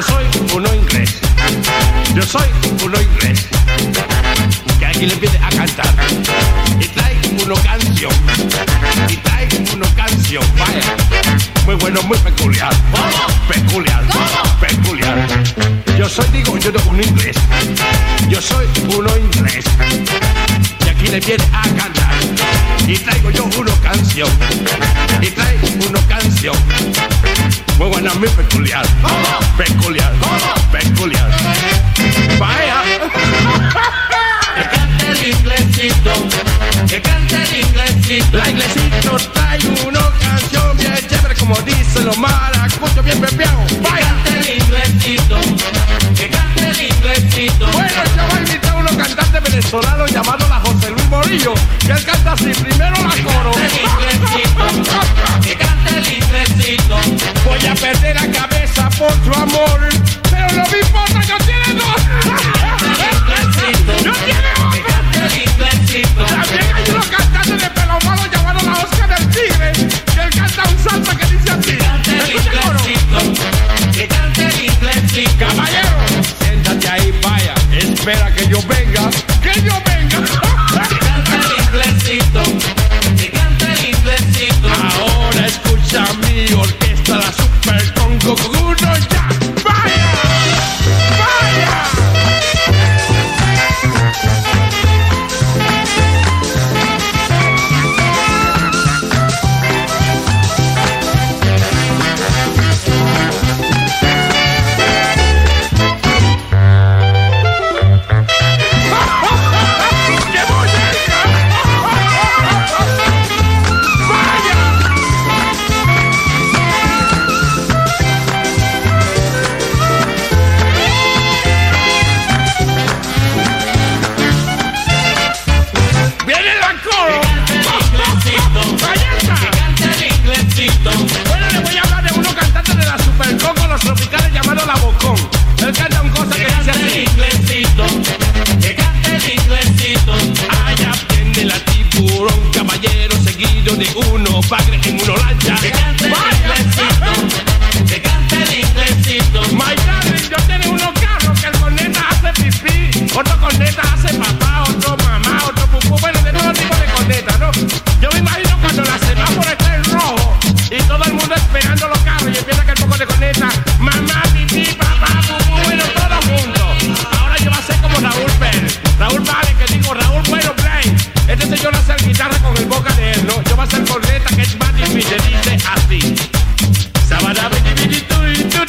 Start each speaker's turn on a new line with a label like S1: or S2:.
S1: soy uno inglés. Que aquí le pide a cantar. Y trae uno canción. Y trae uno canción. Vaya. Muy bueno muy peculiar. Peculiar peculiar. Yo soy digo yo no un inglés. Yo soy uno inglés. Y aquí le viene a cantar. Y traigo yo uno canción. Y traigo uno canción muy buena muy peculiar peculiar peculiar vaya
S2: Que cante el inglesito, que cante el inglesito.
S1: La iglesito trae una canción bien chévere como dicen los maracuchos bien pepeados.
S2: Que
S1: Vaya.
S2: cante el inglesito, que cante el inglesito.
S1: Bueno, yo voy a invitar a unos cantantes venezolanos llamados la José Luis Morillo, que él canta así, primero la coro.
S2: Que cante el inglesito, que cante el inglesito.
S1: Voy a perder la cabeza por su amor, pero no me importa, yo tiene dos. Yo tiene
S2: inglesito.
S1: También hay unos cantantes de pelo malo llamados la Oscar del Tigre, que él canta un salsa que dice así. Caballero, siéntate ahí, vaya. Espera que yo venga. ¡Viene
S2: con el boca
S1: de. Yo voy a ser corneta,
S2: que
S1: es más
S2: difícil, dice
S1: así.
S2: Y.